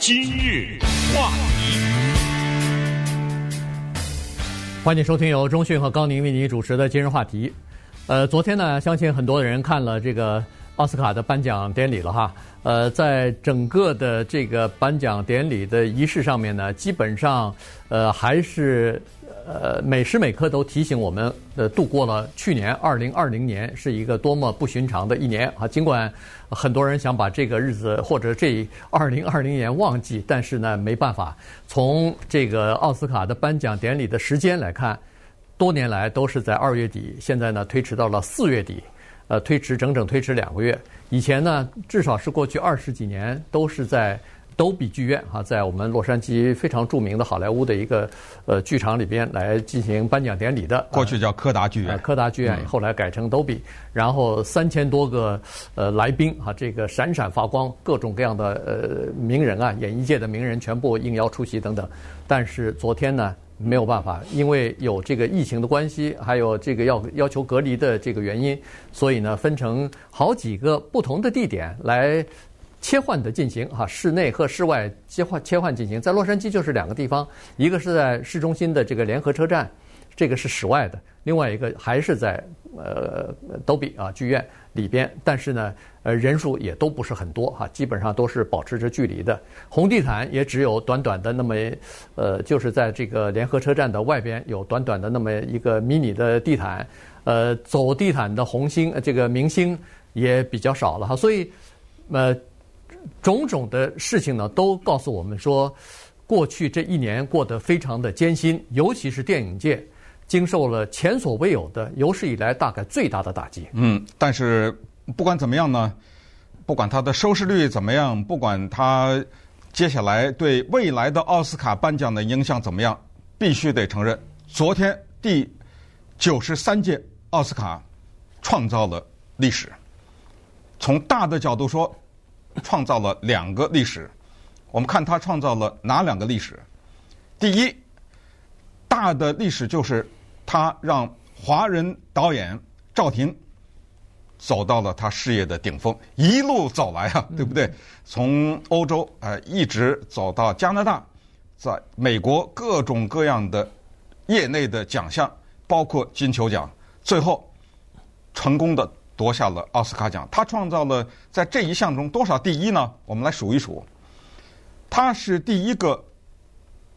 今日话题，欢迎收听由中讯和高宁为您主持的今日话题。呃，昨天呢，相信很多人看了这个奥斯卡的颁奖典礼了哈。呃，在整个的这个颁奖典礼的仪式上面呢，基本上呃还是。呃，每时每刻都提醒我们，呃，度过了去年二零二零年是一个多么不寻常的一年啊！尽管很多人想把这个日子或者这二零二零年忘记，但是呢，没办法。从这个奥斯卡的颁奖典礼的时间来看，多年来都是在二月底，现在呢推迟到了四月底，呃，推迟整整推迟两个月。以前呢，至少是过去二十几年都是在。都比剧院哈，在我们洛杉矶非常著名的好莱坞的一个呃剧场里边来进行颁奖典礼的。过去叫柯达剧院，柯达剧院后来改成都比，然后三千多个呃来宾哈，这个闪闪发光，各种各样的呃名人啊，演艺界的名人全部应邀出席等等。但是昨天呢没有办法，因为有这个疫情的关系，还有这个要要求隔离的这个原因，所以呢分成好几个不同的地点来。切换的进行哈，室内和室外切换切换进行，在洛杉矶就是两个地方，一个是在市中心的这个联合车站，这个是室外的；另外一个还是在呃都比啊剧院里边，但是呢，呃人数也都不是很多哈，基本上都是保持着距离的。红地毯也只有短短的那么呃，就是在这个联合车站的外边有短短的那么一个迷你的地毯，呃，走地毯的红星这个明星也比较少了哈，所以呃。种种的事情呢，都告诉我们说，过去这一年过得非常的艰辛，尤其是电影界，经受了前所未有的有史以来大概最大的打击。嗯，但是不管怎么样呢，不管它的收视率怎么样，不管它接下来对未来的奥斯卡颁奖的影响怎么样，必须得承认，昨天第九十三届奥斯卡创造了历史。从大的角度说。创造了两个历史，我们看他创造了哪两个历史？第一，大的历史就是他让华人导演赵婷走到了他事业的顶峰，一路走来啊，对不对？从欧洲呃一直走到加拿大，在美国各种各样的业内的奖项，包括金球奖，最后成功的。夺下了奥斯卡奖，他创造了在这一项中多少第一呢？我们来数一数，他是第一个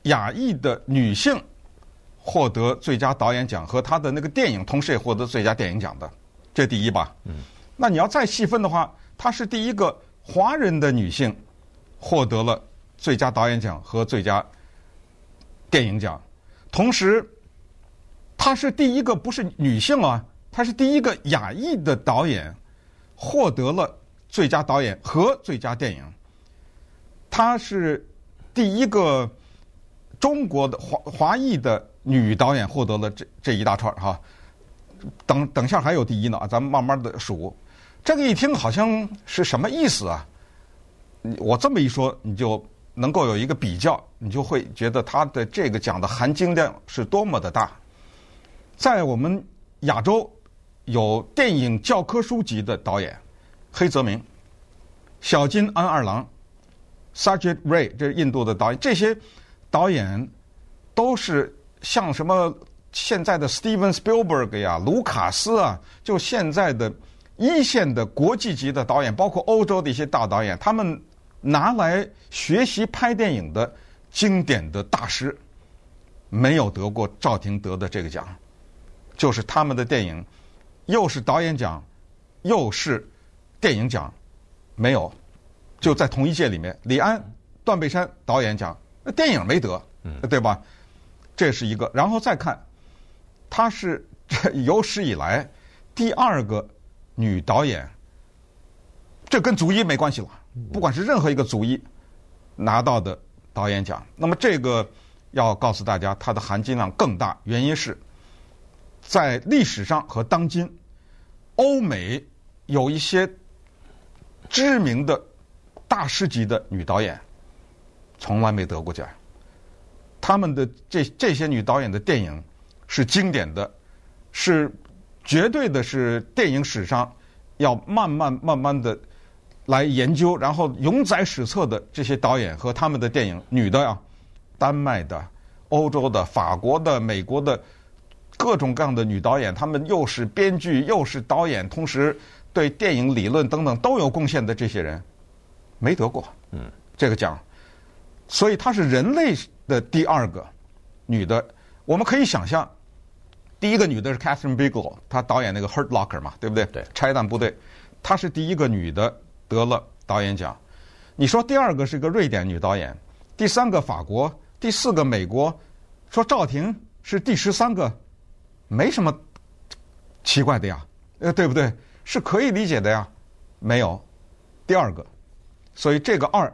亚裔的女性获得最佳导演奖，和他的那个电影同时也获得最佳电影奖的，这第一吧。嗯。那你要再细分的话，他是第一个华人的女性获得了最佳导演奖和最佳电影奖，同时，她是第一个不是女性啊。他是第一个亚裔的导演，获得了最佳导演和最佳电影。他是第一个中国的华华裔的女导演获得了这这一大串哈。等等下还有第一呢，咱们慢慢的数。这个一听好像是什么意思啊？我这么一说，你就能够有一个比较，你就会觉得他的这个奖的含金量是多么的大。在我们亚洲。有电影教科书级的导演，黑泽明、小津安二郎、Satyajit Ray，这是印度的导演。这些导演都是像什么现在的 Steven Spielberg 呀、卢卡斯啊，就现在的一线的国际级的导演，包括欧洲的一些大导演，他们拿来学习拍电影的经典的大师，没有得过赵婷得的这个奖，就是他们的电影。又是导演奖，又是电影奖，没有，就在同一届里面。李安、断背山导演奖，那电影没得，对吧？这是一个。然后再看，她是有史以来第二个女导演，这跟族裔没关系了。不管是任何一个族裔拿到的导演奖，那么这个要告诉大家，它的含金量更大。原因是。在历史上和当今，欧美有一些知名的大师级的女导演，从来没得过奖。他们的这这些女导演的电影是经典的，是绝对的，是电影史上要慢慢慢慢的来研究，然后永载史册的这些导演和他们的电影，女的啊，丹麦的、欧洲的、法国的、美国的各种各样的女导演，她们又是编剧又是导演，同时对电影理论等等都有贡献的这些人，没得过，嗯，这个奖，所以她是人类的第二个女的。我们可以想象，第一个女的是 Catherine Bigelow，她导演那个《Hurt Locker》嘛，对不对？对。拆弹部队，她是第一个女的得了导演奖。你说第二个是个瑞典女导演，第三个法国，第四个美国，说赵婷是第十三个，没什么奇怪的呀，呃，对不对？是可以理解的呀。没有第二个，所以这个二，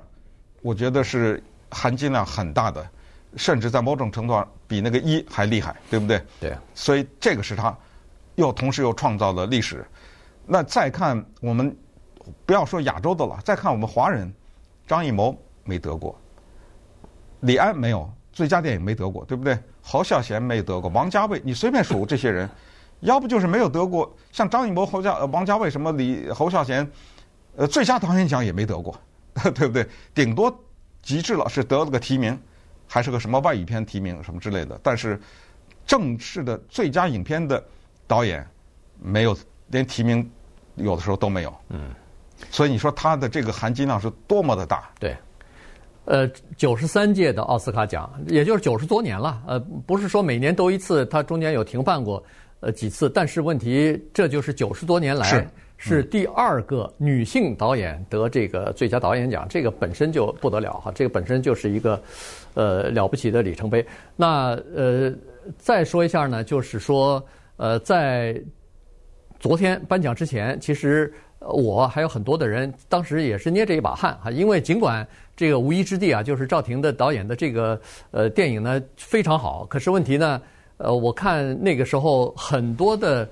我觉得是含金量很大的。甚至在某种程度上比那个一还厉害，对不对？对。所以这个是他，又同时又创造了历史。那再看我们，不要说亚洲的了，再看我们华人，张艺谋没得过，李安没有最佳电影没得过，对不对？侯孝贤没得过，王家卫你随便数这些人，要不就是没有得过。像张艺谋、侯家、王家卫什么李侯孝贤，呃，最佳导演奖也没得过，对不对？顶多极致了是得了个提名。还是个什么外语片提名什么之类的，但是正式的最佳影片的导演没有，连提名有的时候都没有。嗯，所以你说他的这个含金量是多么的大？对，呃，九十三届的奥斯卡奖，也就是九十多年了。呃，不是说每年都一次，它中间有停办过呃几次，但是问题这就是九十多年来。是第二个女性导演得这个最佳导演奖，这个本身就不得了哈，这个本身就是一个呃了不起的里程碑。那呃再说一下呢，就是说呃在昨天颁奖之前，其实我还有很多的人当时也是捏着一把汗哈，因为尽管这个无依之地啊，就是赵婷的导演的这个呃电影呢非常好，可是问题呢，呃我看那个时候很多的。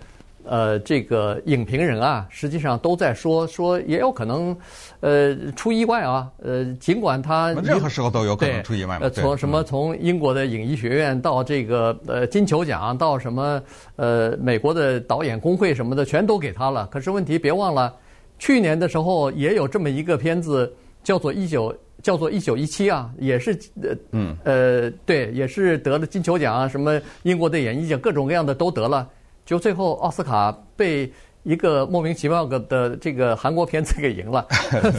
呃，这个影评人啊，实际上都在说说，也有可能，呃，出意外啊。呃，尽管他任何时候都有可能出意外嘛。呃，从什么从英国的影艺学院到这个呃金球奖，到什么呃美国的导演工会什么的，全都给他了。可是问题别忘了，去年的时候也有这么一个片子，叫做一九叫做一九一七啊，也是呃嗯呃对，也是得了金球奖啊，什么英国的演艺奖，各种各样的都得了。就最后奥斯卡被一个莫名其妙的这个韩国片子给赢了，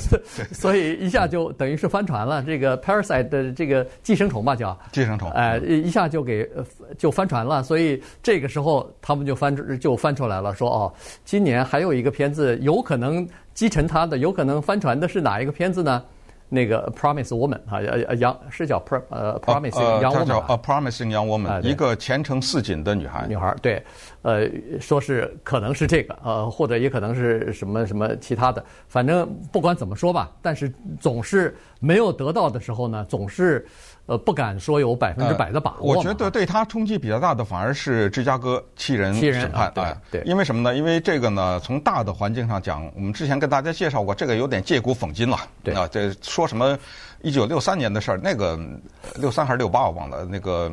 所以一下就等于是翻船了。这个 Parasite 的这个寄生虫吧，叫寄生虫，哎，一下就给就翻船了。所以这个时候他们就翻就翻出来了，说哦，今年还有一个片子有可能击沉他的，有可能翻船的是哪一个片子呢？那个 Promising Woman 啊，呃，Young 是叫 Pro 呃 Promising Young Woman，叫 A Promising Young Woman，一个前程似锦的女孩。女孩对，呃，说是可能是这个，呃，或者也可能是什么什么其他的，反正不管怎么说吧，但是总是没有得到的时候呢，总是。呃，不敢说有百分之百的把握。我觉得对他冲击比较大的反而是芝加哥七人审判。对对。因为什么呢？因为这个呢，从大的环境上讲，我们之前跟大家介绍过，这个有点借古讽今了。对啊，这说什么一九六三年的事儿，那个六三还是六八我忘了，那个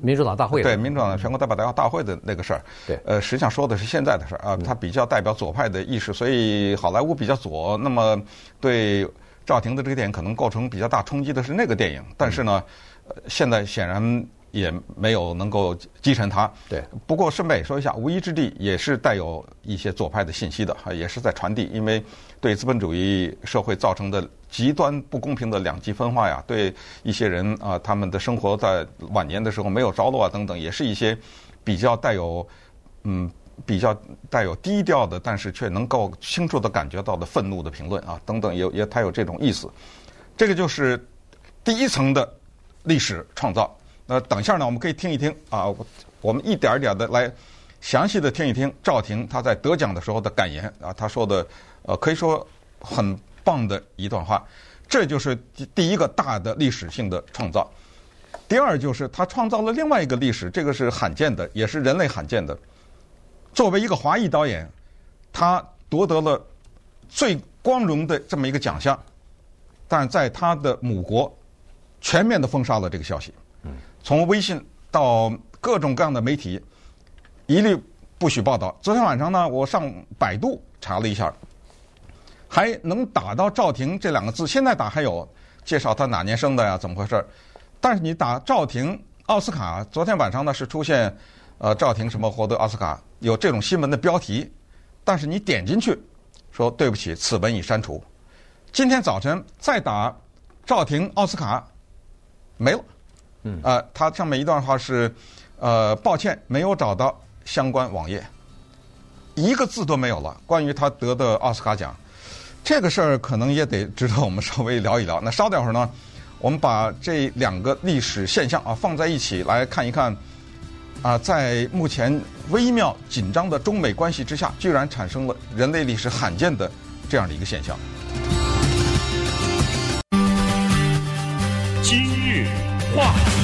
民主党大会。对，民主党全国代表大大会的那个事儿。对。呃，实际上说的是现在的事儿啊，它比较代表左派的意识，所以好莱坞比较左。那么对。赵婷的这个电影可能构成比较大冲击的是那个电影，但是呢，呃现在显然也没有能够击沉它。对。不过顺便说一下，《无依之地》也是带有一些左派的信息的，也是在传递，因为对资本主义社会造成的极端不公平的两极分化呀，对一些人啊，他们的生活在晚年的时候没有着落啊等等，也是一些比较带有嗯。比较带有低调的，但是却能够清楚地感觉到的愤怒的评论啊，等等，也也它有这种意思。这个就是第一层的历史创造。那等一下呢，我们可以听一听啊，我们一点一点的来详细的听一听赵婷她在得奖的时候的感言啊，她说的呃，可以说很棒的一段话。这就是第第一个大的历史性的创造。第二就是他创造了另外一个历史，这个是罕见的，也是人类罕见的。作为一个华裔导演，他夺得了最光荣的这么一个奖项，但在他的母国全面的封杀了这个消息。从微信到各种各样的媒体，一律不许报道。昨天晚上呢，我上百度查了一下，还能打到赵婷这两个字。现在打还有介绍他哪年生的呀？怎么回事？但是你打赵婷奥斯卡，昨天晚上呢是出现呃赵婷什么获得奥斯卡有这种新闻的标题，但是你点进去说对不起，此文已删除。今天早晨再打赵婷奥斯卡没了，嗯，呃，它上面一段话是呃抱歉没有找到相关网页。一个字都没有了。关于他得的奥斯卡奖，这个事儿可能也得值得我们稍微聊一聊。那稍等会儿呢，我们把这两个历史现象啊放在一起来看一看。啊，在目前微妙紧张的中美关系之下，居然产生了人类历史罕见的这样的一个现象。今日话题。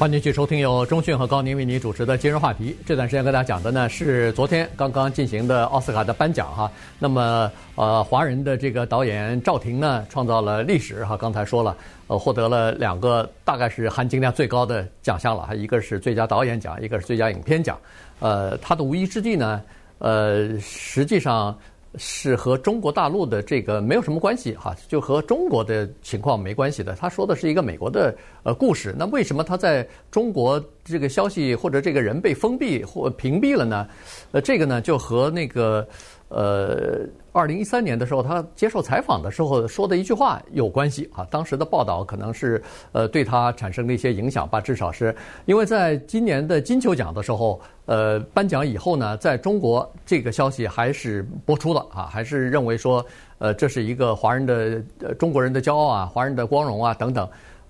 欢迎继续收听由中讯和高宁为您主持的今日话题。这段时间跟大家讲的呢是昨天刚刚进行的奥斯卡的颁奖哈。那么呃，华人的这个导演赵婷呢创造了历史哈。刚才说了，呃，获得了两个大概是含金量最高的奖项了，哈一个是最佳导演奖，一个是最佳影片奖。呃，他的无意之地呢，呃，实际上。是和中国大陆的这个没有什么关系哈，就和中国的情况没关系的。他说的是一个美国的呃故事，那为什么他在中国这个消息或者这个人被封闭或屏蔽了呢？呃，这个呢就和那个。呃，二零一三年的时候，他接受采访的时候说的一句话有关系啊。当时的报道可能是呃对他产生了一些影响吧，至少是因为在今年的金球奖的时候，呃，颁奖以后呢，在中国这个消息还是播出了啊，还是认为说呃这是一个华人的呃中国人的骄傲啊，华人的光荣啊等等。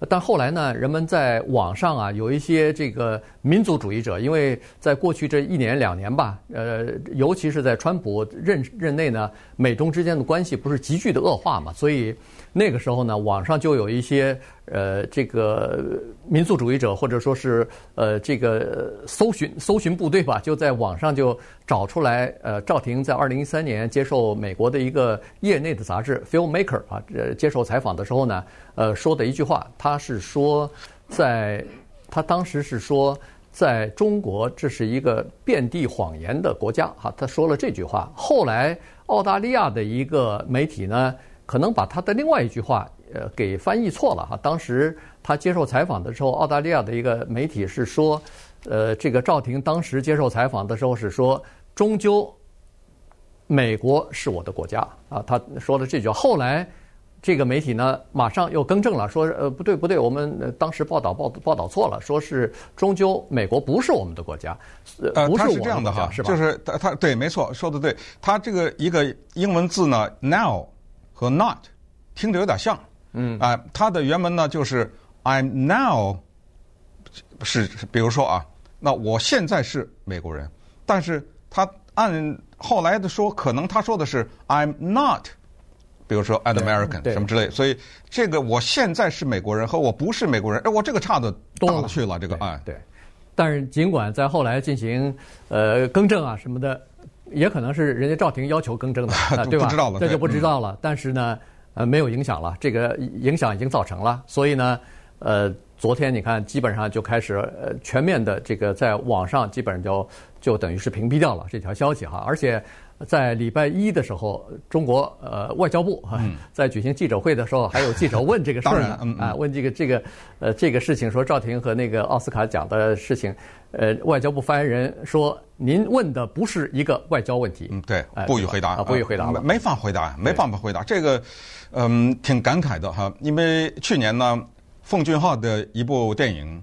但后来呢，人们在网上啊，有一些这个民族主义者，因为在过去这一年两年吧，呃，尤其是在川普任任内呢，美中之间的关系不是急剧的恶化嘛，所以。那个时候呢，网上就有一些呃，这个民族主义者或者说是呃，这个搜寻搜寻部队吧，就在网上就找出来呃，赵婷在二零一三年接受美国的一个业内的杂志《Filmmaker》啊，呃，接受采访的时候呢，呃，说的一句话，他是说，在他当时是说，在中国这是一个遍地谎言的国家哈，他说了这句话。后来澳大利亚的一个媒体呢。可能把他的另外一句话，呃，给翻译错了哈。当时他接受采访的时候，澳大利亚的一个媒体是说，呃，这个赵婷当时接受采访的时候是说，终究美国是我的国家啊。他说了这句话。后来这个媒体呢，马上又更正了，说，呃，不对不对，我们当时报道报报道错了，说是终究美国不是我们的国家，呃，不是我是这样的哈，是吧？就是他他对，没错，说的对。他这个一个英文字呢，now。和 not 听着有点像，嗯。啊、呃，它的原文呢就是 I'm now 是，比如说啊，那我现在是美国人，但是他按后来的说，可能他说的是 I'm not，比如说 an American 什么之类，所以这个我现在是美国人和我不是美国人，哎，我这个差的大了去了，这个啊，对，但是尽管在后来进行呃更正啊什么的。也可能是人家赵婷要求更正的，对吧？这就不知道了。但是呢，呃，没有影响了，这个影响已经造成了。所以呢，呃，昨天你看，基本上就开始呃全面的这个在网上基本上就就等于是屏蔽掉了这条消息哈。而且在礼拜一的时候，中国呃外交部哈在举行记者会的时候，还有记者问这个事儿呢，啊，问这个这个呃这个事情，说赵婷和那个奥斯卡奖的事情。呃，外交部发言人说：“您问的不是一个外交问题。”嗯，对，不予回答啊，不予回答了，没法回答，没办法回答。这个，嗯，挺感慨的哈，因为去年呢，奉俊昊的一部电影《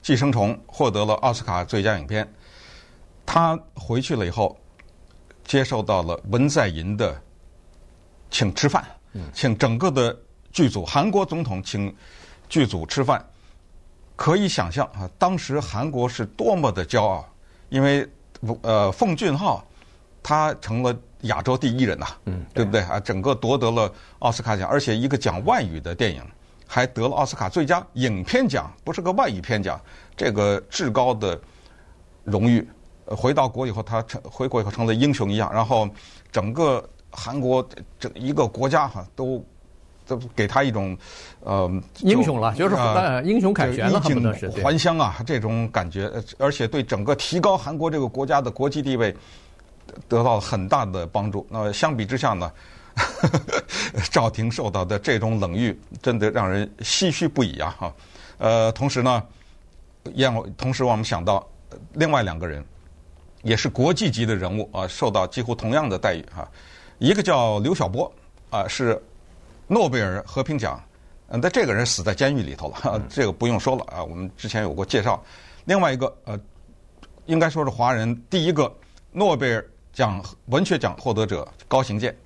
寄生虫》获得了奥斯卡最佳影片，他回去了以后，接受到了文在寅的请吃饭，请整个的剧组，韩国总统请剧组吃饭。可以想象啊，当时韩国是多么的骄傲，因为呃，奉俊昊他成了亚洲第一人呐，嗯，对不对啊？整个夺得了奥斯卡奖，而且一个讲外语的电影还得了奥斯卡最佳影片奖，不是个外语片奖，这个至高的荣誉。回到国以后，他成回国以后成了英雄一样，然后整个韩国整一个国家哈都。都给他一种，呃，英雄了，就是呃，英雄凯旋了，衣锦还乡啊，这种感觉，而且对整个提高韩国这个国家的国际地位得到了很大的帮助。那相比之下呢，赵婷受到的这种冷遇，真的让人唏嘘不已啊！哈，呃，同时呢，让同时我们想到另外两个人，也是国际级的人物啊，受到几乎同样的待遇哈。一个叫刘晓波啊，是诺贝尔和平奖，嗯，但这个人死在监狱里头了，这个不用说了啊，我们之前有过介绍。另外一个呃，应该说是华人第一个诺贝尔奖文学奖获得者高行健。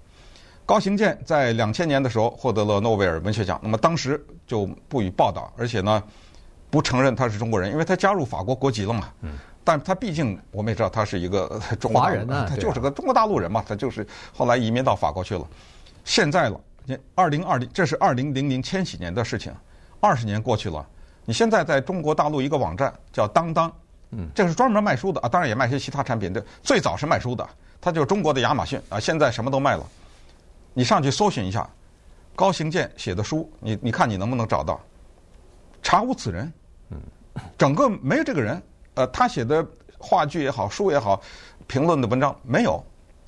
高行健在两千年的时候获得了诺贝尔文学奖，那么当时就不予报道，而且呢不承认他是中国人，因为他加入法国国籍了嘛。嗯。但他毕竟我们也知道他是一个 中国华人啊，他就是个中国大陆人嘛，他就是后来移民到法国去了。现在了，二零二零这是二零零零千禧年的事情，二十年过去了，你现在在中国大陆一个网站叫当当，嗯，这是专门卖书的啊，当然也卖些其他产品的，最早是卖书的，它就是中国的亚马逊啊，现在什么都卖了。你上去搜寻一下高行健写的书，你你看你能不能找到？查无此人，嗯，整个没有这个人。呃，他写的话剧也好，书也好，评论的文章没有。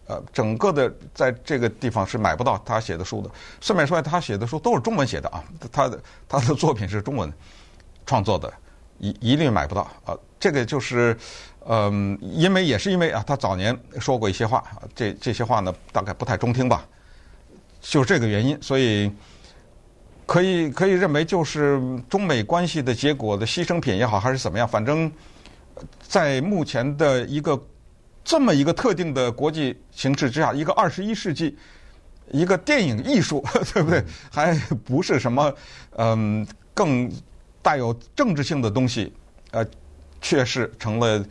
呃，整个的在这个地方是买不到他写的书的。顺便说下，他写的书都是中文写的啊，他的他的作品是中文创作的，一一律买不到啊。这个就是，嗯、因为也是因为啊，他早年说过一些话，这这些话呢，大概不太中听吧。就这个原因，所以可以可以认为，就是中美关系的结果的牺牲品也好，还是怎么样，反正，在目前的一个这么一个特定的国际形势之下，一个二十一世纪，一个电影艺术，对不对？还不是什么嗯更带有政治性的东西，呃，却是成了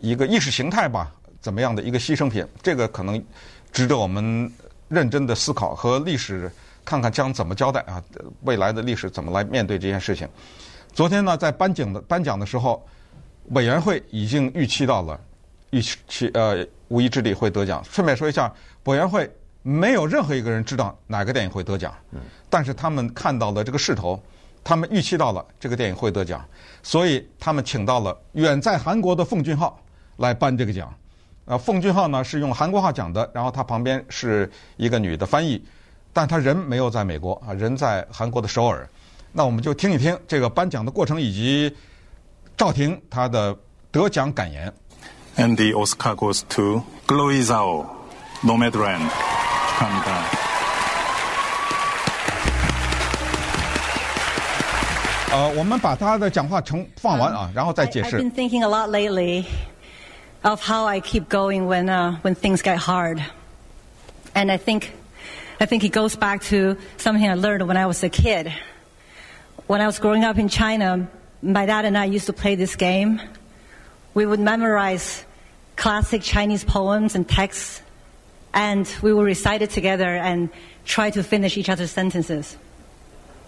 一个意识形态吧？怎么样的一个牺牲品？这个可能值得我们。认真的思考和历史，看看将怎么交代啊？未来的历史怎么来面对这件事情？昨天呢，在颁奖的颁奖的时候，委员会已经预期到了，预期呃无一之地会得奖。顺便说一下，委员会没有任何一个人知道哪个电影会得奖，但是他们看到了这个势头，他们预期到了这个电影会得奖，所以他们请到了远在韩国的奉俊昊来颁这个奖。啊，奉俊昊呢是用韩国话讲的，然后他旁边是一个女的翻译，但他人没有在美国啊，人在韩国的首尔。那我们就听一听这个颁奖的过程以及赵婷她的得奖感言。And the Oscar goes to Chloe Zhao, Nomadland。看看。呃，我们把他的讲话重放完啊，然后再解释。I've been thinking a lot lately. of how I keep going when uh, when things get hard. And I think I think it goes back to something I learned when I was a kid. When I was growing up in China, my dad and I used to play this game. We would memorize classic Chinese poems and texts, and we would recite it together and try to finish each other's sentences.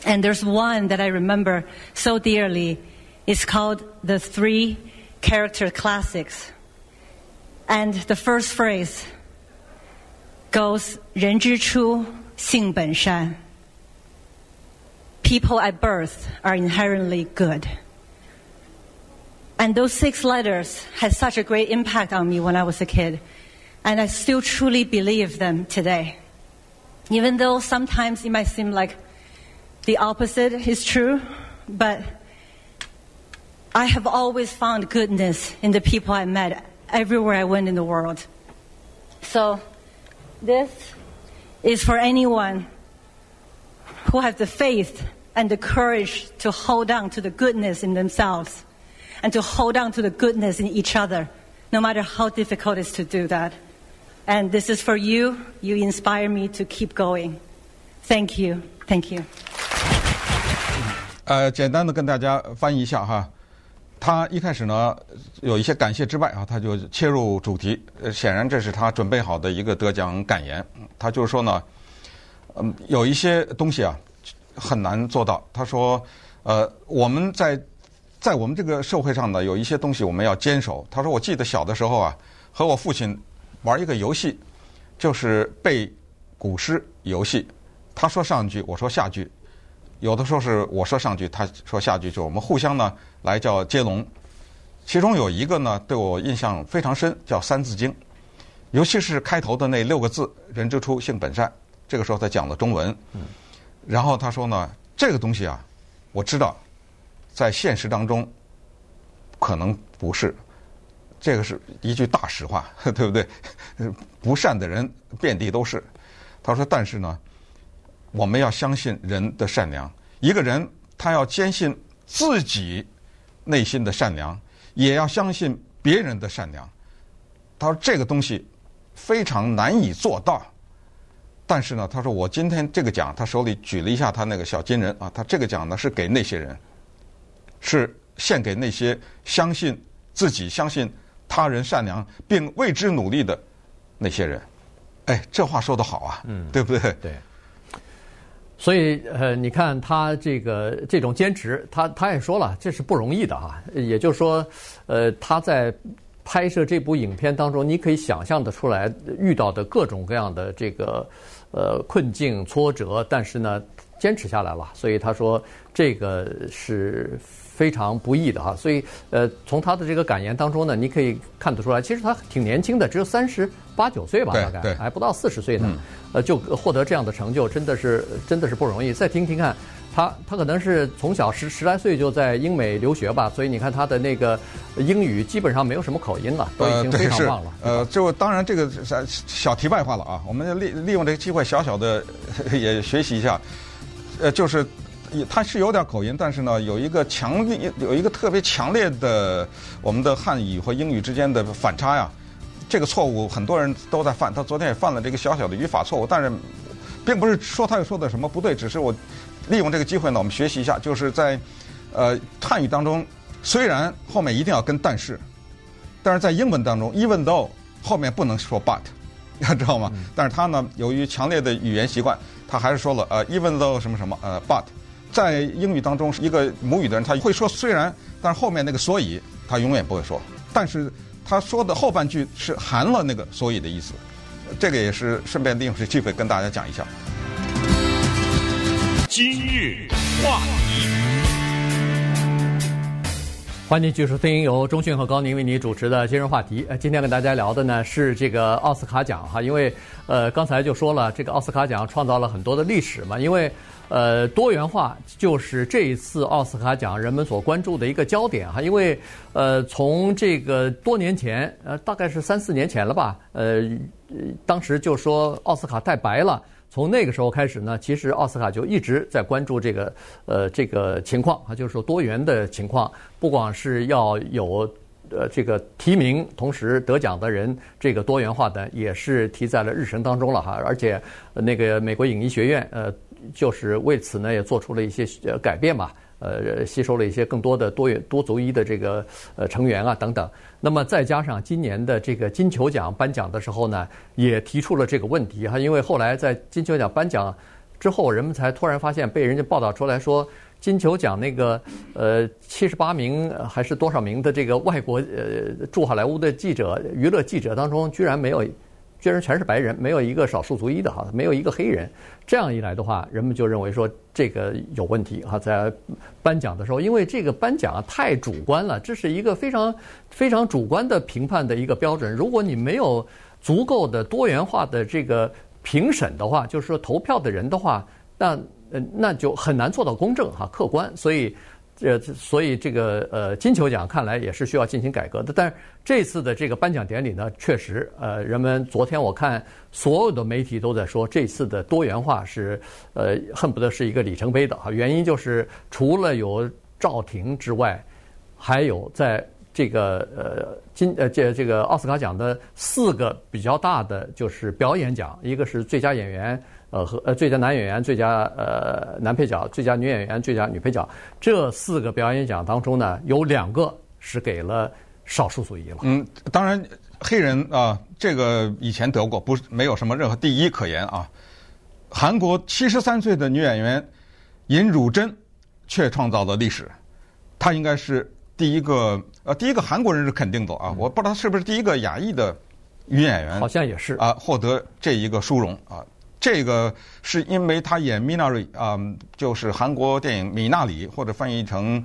And there's one that I remember so dearly. It's called the Three Character Classics. And the first phrase goes, 人之初,性本善. People at birth are inherently good. And those six letters had such a great impact on me when I was a kid. And I still truly believe them today. Even though sometimes it might seem like the opposite is true, but I have always found goodness in the people I met everywhere I went in the world. So, this is for anyone who has the faith and the courage to hold on to the goodness in themselves and to hold on to the goodness in each other, no matter how difficult it is to do that. And this is for you. You inspire me to keep going. Thank you. Thank you. 呃，简单的跟大家翻译一下哈。他一开始呢，有一些感谢之外啊，他就切入主题。呃，显然这是他准备好的一个得奖感言。他就是说呢，嗯，有一些东西啊 很难做到。他说，呃，我们在在我们这个社会上呢，有一些东西我们要坚守。他说，我记得小的时候啊，和我父亲玩一个游戏，就是背古诗游戏。他说上句，我说下句。有的时候是我说上句，他说下句，就我们互相呢来叫接龙。其中有一个呢对我印象非常深，叫《三字经》。尤其是开头的那六个字“人之初，性本善”，这个时候他讲了中文。然后他说呢，这个东西啊，我知道，在现实当中可能不是，这个是一句大实话，对不对？不善的人遍地都是。他说，但是呢，我们要相信人的善良。一个人他要坚信自己内心的善良，也要相信别人的善良。他说这个东西。非常难以做到，但是呢，他说我今天这个奖，他手里举了一下他那个小金人啊，他这个奖呢是给那些人，是献给那些相信自己、相信他人善良并为之努力的那些人。哎，这话说得好啊，嗯，对不对？对。所以呃，你看他这个这种坚持，他他也说了，这是不容易的啊。也就是说，呃，他在。拍摄这部影片当中，你可以想象得出来遇到的各种各样的这个呃困境挫折，但是呢，坚持下来了。所以他说这个是非常不易的哈。所以呃，从他的这个感言当中呢，你可以看得出来，其实他挺年轻的，只有三十八九岁吧，大概还不到四十岁呢，嗯、呃，就获得这样的成就，真的是真的是不容易。再听听看。他他可能是从小十十来岁就在英美留学吧，所以你看他的那个英语基本上没有什么口音了，都已经非常棒了。呃，就当然这个小小题外话了啊，我们利利用这个机会小小的 也学习一下。呃，就是他是有点口音，但是呢，有一个强烈有一个特别强烈的我们的汉语和英语之间的反差呀。这个错误很多人都在犯，他昨天也犯了这个小小的语法错误，但是并不是说他又说的什么不对，只是我。利用这个机会呢，我们学习一下，就是在呃汉语当中，虽然后面一定要跟但是，但是在英文当中，even though 后面不能说 but，你 知道吗？但是他呢，由于强烈的语言习惯，他还是说了呃 even though 什么什么呃 but，在英语当中，一个母语的人他会说虽然，但是后面那个所以他永远不会说，但是他说的后半句是含了那个所以的意思，这个也是顺便利用这机会跟大家讲一下。今日话题欢迎继续收听由中讯和高宁为你主持的今日话题。呃，今天跟大家聊的呢是这个奥斯卡奖哈，因为呃刚才就说了，这个奥斯卡奖创造了很多的历史嘛，因为呃多元化就是这一次奥斯卡奖人们所关注的一个焦点哈，因为呃从这个多年前呃大概是三四年前了吧，呃当时就说奥斯卡太白了。从那个时候开始呢，其实奥斯卡就一直在关注这个呃这个情况啊，就是说多元的情况，不光是要有呃这个提名，同时得奖的人这个多元化的也是提在了日程当中了哈。而且那个美国影艺学院呃就是为此呢也做出了一些呃改变吧。呃，吸收了一些更多的多元多族裔的这个呃成员啊等等。那么再加上今年的这个金球奖颁奖的时候呢，也提出了这个问题哈。因为后来在金球奖颁奖之后，人们才突然发现，被人家报道出来说，金球奖那个呃七十八名还是多少名的这个外国呃驻好莱坞的记者、娱乐记者当中，居然没有。居然全是白人，没有一个少数族裔的哈，没有一个黑人。这样一来的话，人们就认为说这个有问题哈。在颁奖的时候，因为这个颁奖啊太主观了，这是一个非常非常主观的评判的一个标准。如果你没有足够的多元化的这个评审的话，就是说投票的人的话，那呃那就很难做到公正哈、客观。所以。这所以这个呃金球奖看来也是需要进行改革的，但是这次的这个颁奖典礼呢，确实呃人们昨天我看所有的媒体都在说，这次的多元化是呃恨不得是一个里程碑的哈，原因就是除了有赵婷之外，还有在这个呃金呃这这个奥斯卡奖的四个比较大的就是表演奖，一个是最佳演员。呃和呃最佳男演员、最佳呃男配角、最佳女演员、最佳女配角这四个表演奖当中呢，有两个是给了少数族裔了。嗯，当然黑人啊，这个以前得过，不是没有什么任何第一可言啊。韩国七十三岁的女演员尹汝贞却创造了历史，她应该是第一个呃第一个韩国人是肯定的啊，我不知道是不是第一个亚裔的女演员，好像也是啊，获得这一个殊荣啊。这个是因为他演《米娜瑞》啊，就是韩国电影《米娜里》或者翻译成《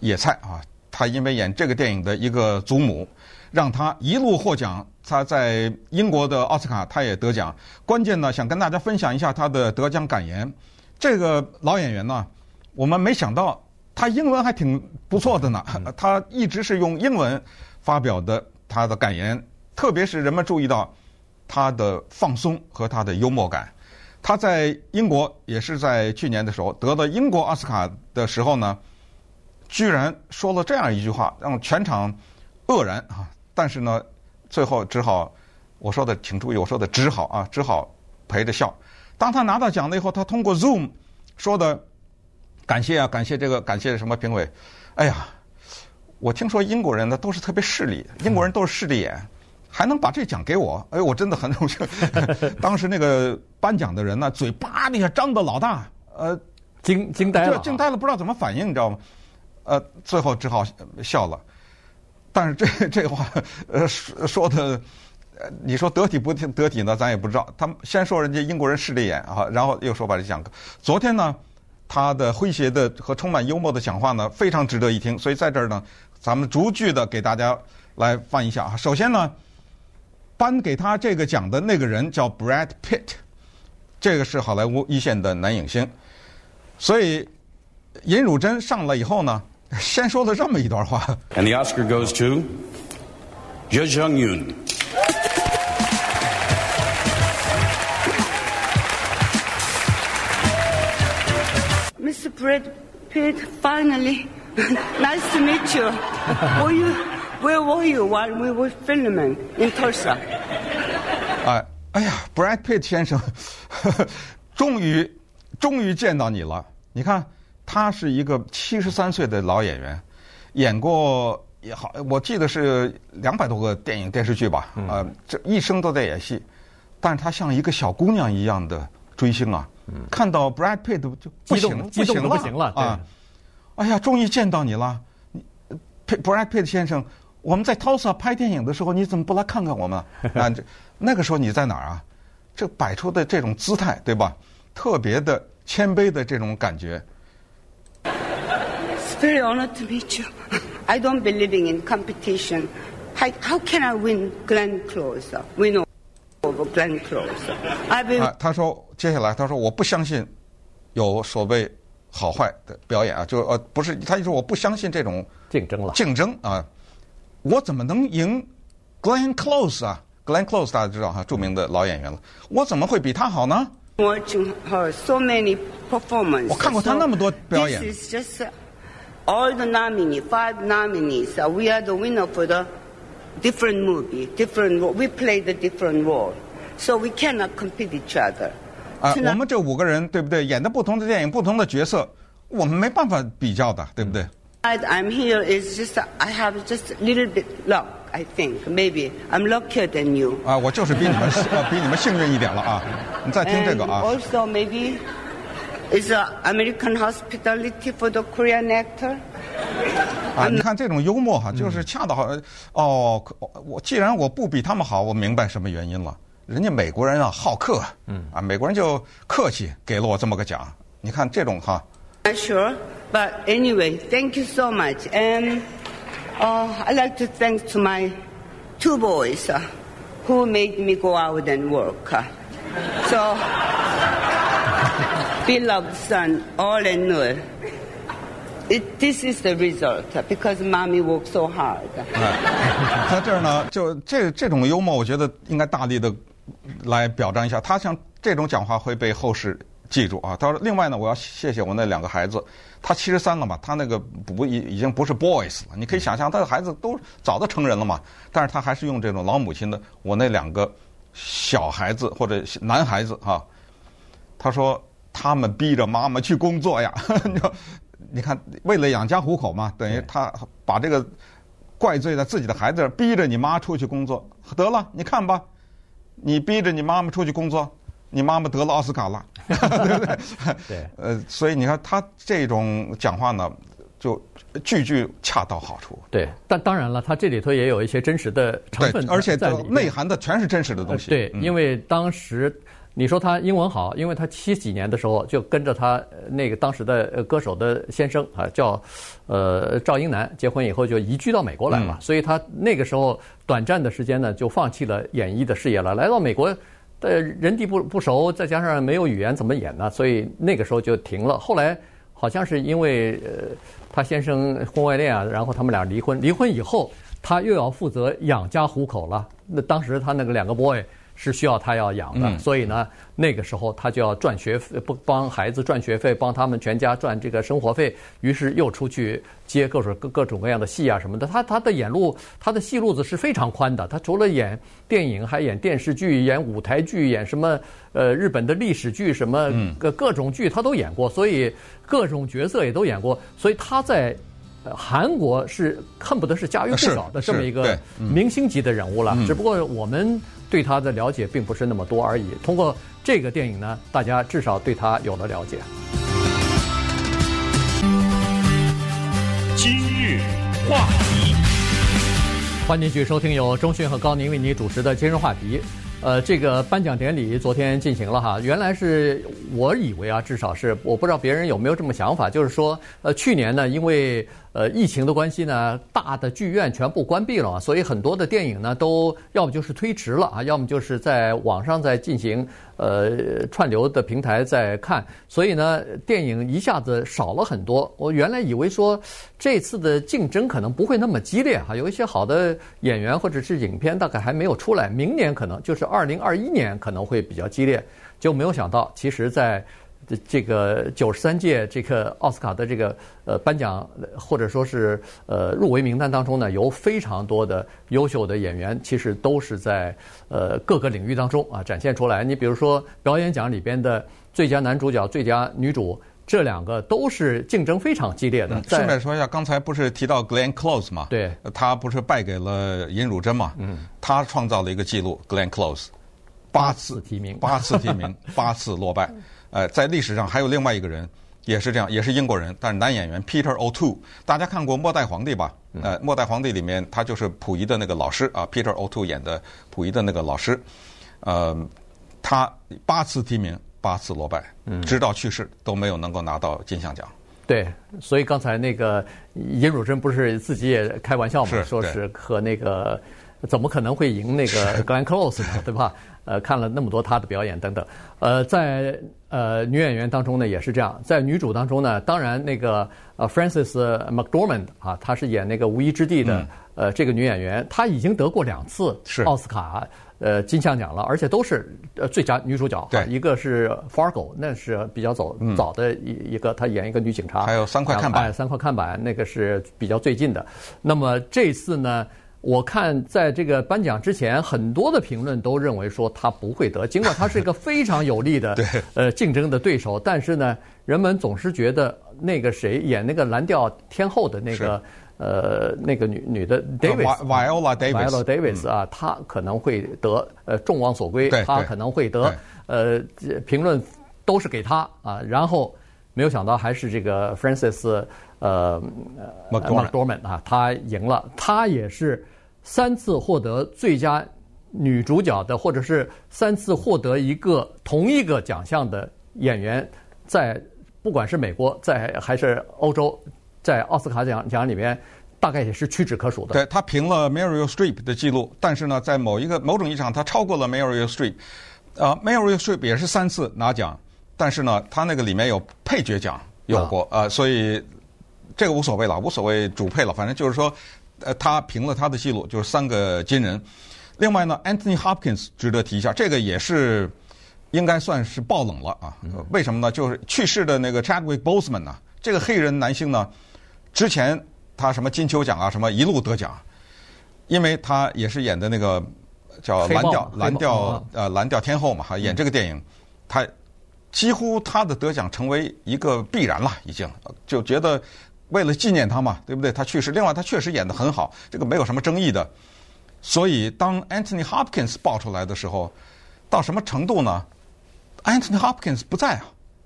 野菜》啊，他因为演这个电影的一个祖母，让他一路获奖。他在英国的奥斯卡他也得奖。关键呢，想跟大家分享一下他的得奖感言。这个老演员呢，我们没想到他英文还挺不错的呢。他一直是用英文发表的他的感言，特别是人们注意到他的放松和他的幽默感。他在英国也是在去年的时候得了英国奥斯卡的时候呢，居然说了这样一句话，让全场愕然啊！但是呢，最后只好我说的，请注意，我说的只好啊，只好陪着笑。当他拿到奖了以后，他通过 Zoom 说的感谢啊，感谢这个，感谢什么评委？哎呀，我听说英国人呢都是特别势利，英国人都是势利眼。还能把这奖给我，哎，我真的很荣幸。当时那个颁奖的人呢，嘴巴那下张得老大，呃，惊惊呆了，惊呆了，不知道怎么反应，你知道吗？呃，最后只好笑了。但是这 这话，呃，说说的，你说得体不得体呢？咱也不知道。他们先说人家英国人势利眼啊，然后又说把这奖。昨天呢，他的诙谐的和充满幽默的讲话呢，非常值得一听。所以在这儿呢，咱们逐句的给大家来放一下啊。首先呢。颁给他这个奖的那个人叫 Brad Pitt，这个是好莱坞一线的男影星。所以尹汝贞上来以后呢，先说了这么一段话。And the Oscar goes to Ju Jung Yoon. Mr. Brad Pitt, finally, nice to meet you. Were you? Where were you while we were filming in Tulsa? 哎，哎呀，Brad Pitt 先生，呵 呵终于，终于见到你了。你看，他是一个七十三岁的老演员，演过也好，我记得是两百多个电影电视剧吧。啊、呃，这一生都在演戏，但是他像一个小姑娘一样的追星啊。嗯、看到 Brad Pitt 就不行，激动不行了啊！哎呀，终于见到你了，Brad Pitt 先生。我们在 Tulsa 拍电影的时候，你怎么不来看看我们啊？这那个时候你在哪儿啊？这摆出的这种姿态，对吧？特别的谦卑的这种感觉。It's very honored to meet you. I don't believe in competition. How can I win Glenn Close? Win over Glenn Close? I will. 啊，他说接下来他说我不相信有所谓好坏的表演啊，就呃不是，他就说我不相信这种竞争了竞争啊。我怎么能赢 Glenn Close 啊？Glenn Close 大家知道哈，著名的老演员了。我怎么会比他好呢？Watching her so many performances，我看过他那么多表演。This is just all the nominees, five nominees. We are the winner for the different movie, different role. We play the different role, so we cannot compete each other. 啊，我们这五个人对不对？演的不同的电影，不同的角色，我们没办法比较的，对不对？I'm here is just I have just a little bit luck. I think maybe I'm luckier than you. 啊，我就是比你们比你们幸运一点了啊！你再听这个啊。Also maybe is American hospitality for the Korean actor. 啊，你看这种幽默哈，就是恰到好。哦，我既然我不比他们好，我明白什么原因了。人家美国人啊好客，嗯啊，美国人就客气，给了我这么个奖。你看这种哈。Sure. But anyway, thank you so much. And uh, I'd like to thank to my two boys uh, who made me go out and work. Uh, so, beloved son, all and Nur, it, this is the result uh, because mommy worked so hard. 在这儿呢，就这这种幽默，我觉得应该大力的来表彰一下。他像这种讲话会被后世。 记住啊！他说：“另外呢，我要谢谢我那两个孩子。他七十三了嘛，他那个不已已经不是 boys 了。你可以想象，他的孩子都早都成人了嘛，但是他还是用这种老母亲的我那两个小孩子或者男孩子哈。他说他们逼着妈妈去工作呀。你看，为了养家糊口嘛，等于他把这个怪罪在自己的孩子，逼着你妈出去工作。得了，你看吧，你逼着你妈妈出去工作。”你妈妈得了奥斯卡了，对 不对？对，呃，所以你看他这种讲话呢，就句句恰到好处。对，但当然了，他这里头也有一些真实的成分，而且内涵的全是真实的东西。对，因为当时你说他英文好，因为他七几年的时候就跟着他那个当时的歌手的先生啊，叫呃赵英男，结婚以后就移居到美国来了，所以他那个时候短暂的时间呢就放弃了演艺的事业了，来到美国，的人地不不熟，再加上没有语言怎么演呢？所以那个时候就停了。后来好像是因为呃他先生婚外恋啊，然后他们俩离婚，离婚以后他又要负责养家糊口了。那当时他那个两个 boy。是需要他要养的，所以呢，那个时候他就要赚学费，不帮孩子赚学费，帮他们全家赚这个生活费。于是又出去接各种各各种各样的戏啊什么的。他他的演路，他的戏路子是非常宽的。他除了演电影，还演电视剧、演舞台剧、演什么呃日本的历史剧，什么各各种剧他都演过，所以各种角色也都演过。所以他在韩国是恨不得是家喻户晓的这么一个明星级的人物了。只不过我们。对他的了解并不是那么多而已。通过这个电影呢，大家至少对他有了了解。今日话题，欢迎继续收听由钟迅和高宁为你主持的今日话题。呃，这个颁奖典礼昨天进行了哈，原来是我以为啊，至少是我不知道别人有没有这么想法，就是说，呃，去年呢，因为呃疫情的关系呢，大的剧院全部关闭了，所以很多的电影呢都要么就是推迟了啊，要么就是在网上在进行。呃，串流的平台在看，所以呢，电影一下子少了很多。我原来以为说这次的竞争可能不会那么激烈哈，有一些好的演员或者是影片大概还没有出来，明年可能就是二零二一年可能会比较激烈，就没有想到，其实在。这这个九十三届这个奥斯卡的这个呃颁奖或者说是呃入围名单当中呢，有非常多的优秀的演员，其实都是在呃各个领域当中啊展现出来。你比如说表演奖里边的最佳男主角、最佳女主，这两个都是竞争非常激烈的。顺便说一下，刚才不是提到 Glenn Close 吗？对，他不是败给了尹汝贞嘛？嗯，他创造了一个记录，Glenn Close 八次提名，八次提名，八次落败。呃，在历史上还有另外一个人，也是这样，也是英国人，但是男演员 Peter O'Toole，大家看过《末代皇帝》吧？呃，《末代皇帝》里面他就是溥仪的那个老师啊，Peter O'Toole 演的溥仪的那个老师，呃，他八次提名，八次落败，直到去世都没有能够拿到金像奖。对，所以刚才那个尹汝贞不是自己也开玩笑嘛，说是和那个怎么可能会赢那个 Glenn Close 呢？对吧？呃，看了那么多他的表演等等，呃，在呃女演员当中呢也是这样，在女主当中呢，当然那个呃 Frances McDormand 啊，她是演那个《无依之地》的、嗯、呃这个女演员，她已经得过两次奥斯卡呃金像奖了，而且都是呃最佳女主角。对，一个是 Fargo，那是比较早、嗯、早的一一个，她演一个女警察。还有三块看板，三块看板那个是比较最近的。那么这次呢？我看在这个颁奖之前，很多的评论都认为说他不会得，尽管他是一个非常有力的 呃竞争的对手，但是呢，人们总是觉得那个谁演那个蓝调天后的那个呃那个女女的 Davis，Viola Davis，Viola Davis 啊，她可能会得，呃，众望所归，她可能会得，呃，评论都是给她啊，然后没有想到还是这个 Francis，呃 McDormand 啊，她赢了，她也是。三次获得最佳女主角的，或者是三次获得一个同一个奖项的演员，在不管是美国在还是欧洲，在奥斯卡奖奖里面，大概也是屈指可数的。对，他平了 Meryl Streep 的记录，但是呢，在某一个某种意义上，他超过了 Meryl Streep。呃，Meryl Streep 也是三次拿奖，但是呢，他那个里面有配角奖有过，啊、呃，所以这个无所谓了，无所谓主配了，反正就是说。呃，他平了他的记录，就是三个金人。另外呢，Anthony Hopkins 值得提一下，这个也是应该算是爆冷了啊。为什么呢？就是去世的那个 Chadwick Boseman 呢，这个黑人男性呢，之前他什么金球奖啊，什么一路得奖，因为他也是演的那个叫蓝调蓝调呃蓝调天后嘛，哈，演这个电影，他几乎他的得奖成为一个必然了，已经就觉得。为了纪念他嘛，对不对？他去世，另外他确实演得很好，这个没有什么争议的。所以当 Anthony Hopkins 爆出来的时候，到什么程度呢？Anthony Hopkins 不在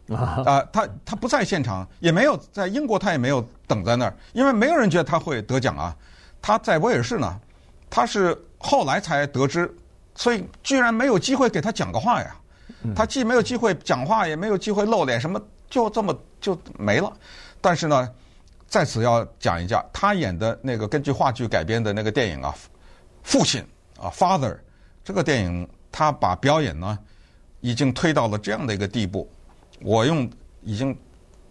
啊，啊、呃，他他不在现场，也没有在英国，他也没有等在那儿，因为没有人觉得他会得奖啊。他在威尔士呢，他是后来才得知，所以居然没有机会给他讲个话呀。他既没有机会讲话，也没有机会露脸，什么就这么就没了。但是呢，在此要讲一下，他演的那个根据话剧改编的那个电影啊，《父亲》啊，《Father》这个电影，他把表演呢已经推到了这样的一个地步。我用已经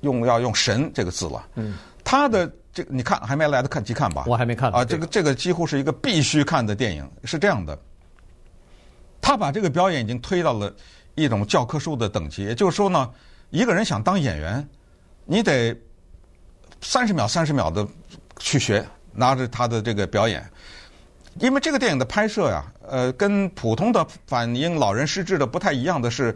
用要用神这个字了。嗯，他的这个你看还没来得及看吧？我还没看啊。这个这个几乎是一个必须看的电影，是这样的。他把这个表演已经推到了一种教科书的等级，也就是说呢，一个人想当演员，你得三十秒、三十秒的去学，拿着他的这个表演。因为这个电影的拍摄呀，呃，跟普通的反映老人失智的不太一样的是，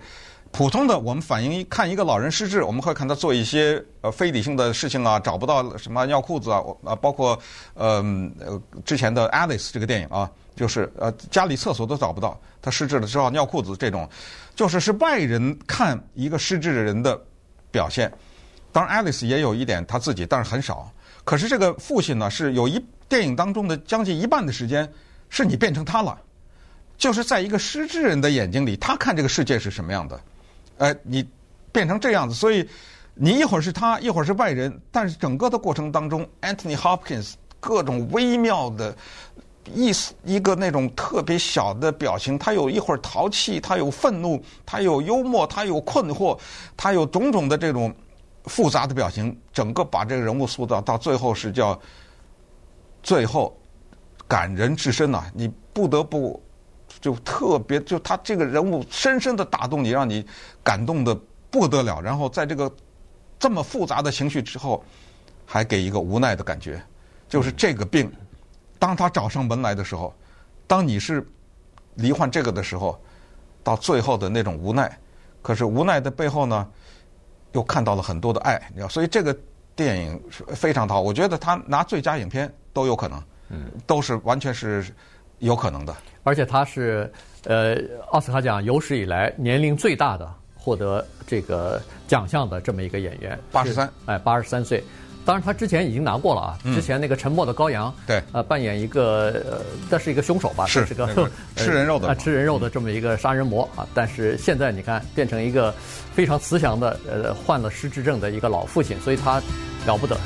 普通的我们反映看一个老人失智，我们会看他做一些呃非理性的事情啊，找不到什么尿裤子啊，啊，包括呃呃之前的 Alice 这个电影啊。就是呃，家里厕所都找不到，他失智了之后尿裤子这种，就是是外人看一个失智的人的表现。当然，Alice 也有一点他自己，但是很少。可是这个父亲呢，是有一电影当中的将近一半的时间，是你变成他了，就是在一个失智人的眼睛里，他看这个世界是什么样的？呃，你变成这样子，所以你一会儿是他，一会儿是外人，但是整个的过程当中，Anthony Hopkins 各种微妙的。意思一个那种特别小的表情，他有一会儿淘气，他有愤怒，他有幽默，他有困惑，他有种种的这种复杂的表情，整个把这个人物塑造到最后是叫最后感人至深呐、啊！你不得不就特别就他这个人物深深的打动你，让你感动的不得了。然后在这个这么复杂的情绪之后，还给一个无奈的感觉，就是这个病。当他找上门来的时候，当你是罹患这个的时候，到最后的那种无奈，可是无奈的背后呢，又看到了很多的爱，你知道，所以这个电影是非常好。我觉得他拿最佳影片都有可能，嗯，都是完全是有可能的。而且他是呃奥斯卡奖有史以来年龄最大的获得这个奖项的这么一个演员，八十三，哎，八十三岁。当然，他之前已经拿过了啊。之前那个《沉默的羔羊》，对，呃，扮演一个呃，这是一个凶手吧？是，是个吃人肉的，吃人肉的这么一个杀人魔啊。但是现在你看，变成一个非常慈祥的呃，患了失智症的一个老父亲，所以他了不得。